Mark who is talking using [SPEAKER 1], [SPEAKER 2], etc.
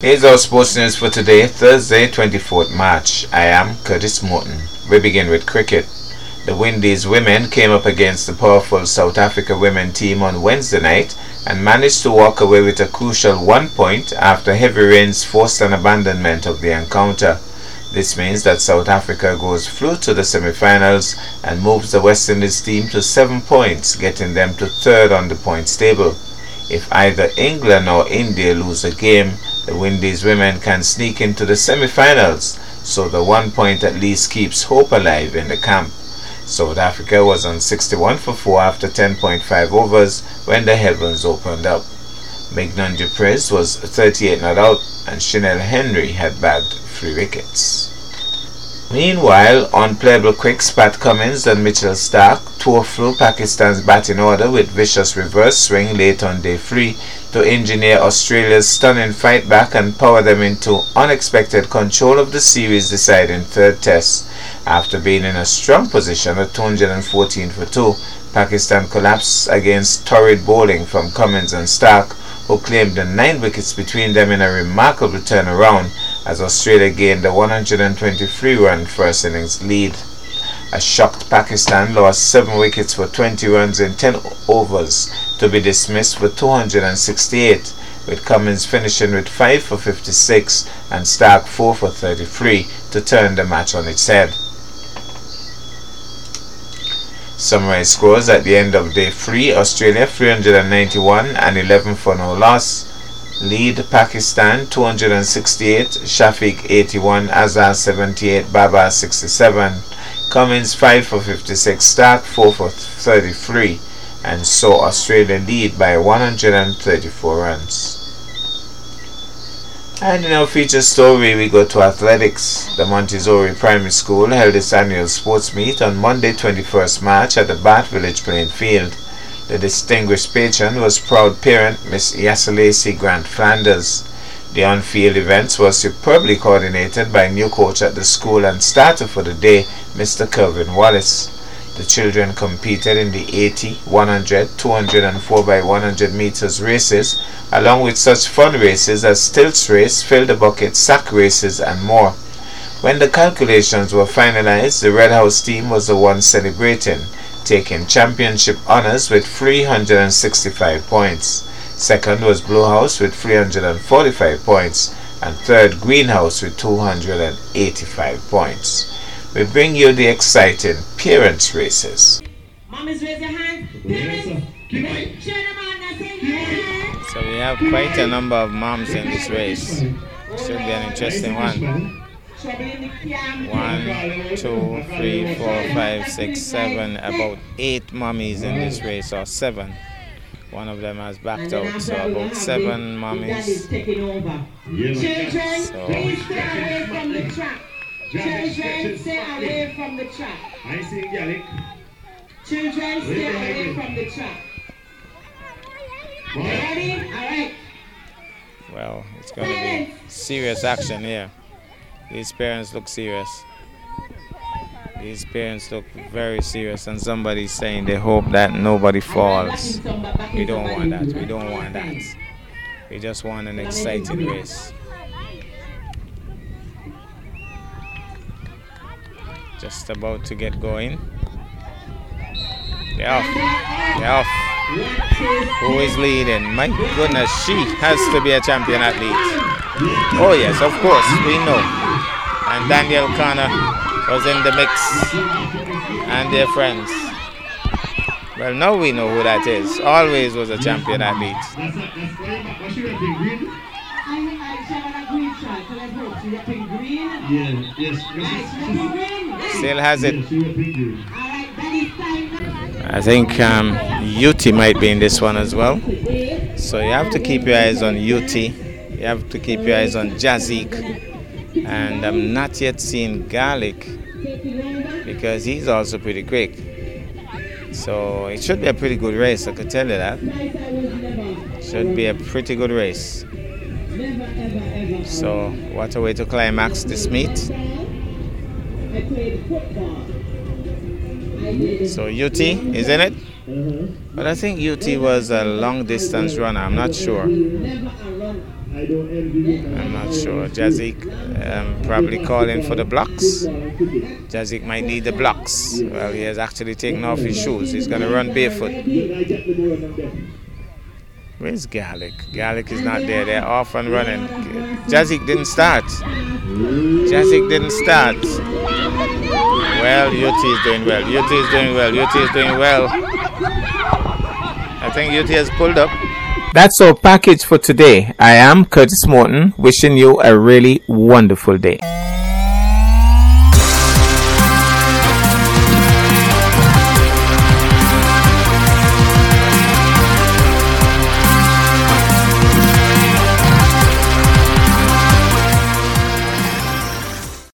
[SPEAKER 1] Here's our sports news for today, Thursday, 24th March. I am Curtis Morton. We begin with cricket. The Windies women came up against the powerful South Africa women team on Wednesday night and managed to walk away with a crucial one point after heavy rains forced an abandonment of the encounter. This means that South Africa goes through to the semi-finals and moves the West Indies team to seven points, getting them to third on the points table. If either England or India lose a game, the Windies women can sneak into the semi-finals, so the one point at least keeps hope alive in the camp. South Africa was on 61 for 4 after 10.5 overs when the heavens opened up. Mignon du Preez was 38 not out and Chinelle Henry had bagged 3 wickets. Meanwhile, unplayable quicks Pat Cummins and Mitchell Starc tore through Pakistan's batting order with vicious reverse swing late on day 3 to engineer Australia's stunning fight back and power them into unexpected control of the series deciding third test. After being in a strong position at 214 for 2, Pakistan collapsed against torrid bowling from Cummins and Starc who claimed the 9 wickets between them in a remarkable turnaround as Australia gained a 123 run first innings lead. A shocked Pakistan lost 7 wickets for 20 runs in 10 overs to be dismissed for 268, with Cummins finishing with 5 for 56 and Starc 4 for 33 to turn the match on its head. Summary scores at the end of day 3 Australia 391 and 11 for no loss. Lead Pakistan 268, Shafiq 81, Azhar 78, Babar 67, Cummins 5 for 56, Starc 4 for 33, and so Australia lead by 134 runs. And in our feature story, we go to athletics. The Montessori Primary School held its annual sports meet on Monday, 21st March at the Bath Village playing field. The distinguished patron was proud parent Miss Yasalasi Grant Flanders. The on-field events were superbly coordinated by new coach at the school and starter for the day, Mr. Kelvin Wallace. The children competed in the 80, 100, 200 and 4 by 100 meters races, along with such fun races as stilts race, fill the bucket, sack races and more. When the calculations were finalized, the Red House team was the one celebrating taking championship honors with 365 points. Second was Blue House with 345 points, and third Greenhouse with 285 points. We bring you the exciting parents races.
[SPEAKER 2] Mommies, raise your hand.
[SPEAKER 3] So we have quite a number of moms in this race. Should be an interesting one. One, two, three, four, five, six, seven. About eight mummies in this race, or seven. One of them has backed out, so about seven mummies.
[SPEAKER 2] Children,
[SPEAKER 3] So-
[SPEAKER 2] please away from the track. Children, stay away from the track.
[SPEAKER 4] I see Gallic.
[SPEAKER 2] Children, stay away from the track. Ready? All right.
[SPEAKER 3] Well, it's going to be serious action here. These parents look serious. These parents look very serious, and somebody's saying they hope that nobody falls. We don't want that. We don't want that. We just want an exciting race. Just about to get going. They're off. They're off. Who is leading? My goodness, she has to be a champion athlete. Oh yes, of course, we know. And Daniel Connor was in the mix. And their friends. Well, now we know who that is. Always was a champion athlete. Still has it. I think um, UT might be in this one as well. So you have to keep your eyes on UT. You have to keep your eyes on Jazik. And I'm not yet seeing Garlic because he's also pretty quick. So it should be a pretty good race, I could tell you that. Should be a pretty good race. So what a way to climax this meet. So UT isn't it? Mm-hmm. But I think UT was a long distance runner, I'm not sure.
[SPEAKER 1] I'm not sure. Jazik um, probably calling for the blocks. Jazik might need the blocks. Well, he has actually taken off his shoes. He's going to run barefoot. Where's Garlic? Garlic is not there. They're off and running. Jazik didn't start. Jazik didn't start. Well, UT is doing well. UT is doing well. UT is doing well. I think UT has pulled up. That's our package for today. I am Curtis Morton, wishing you a really wonderful day.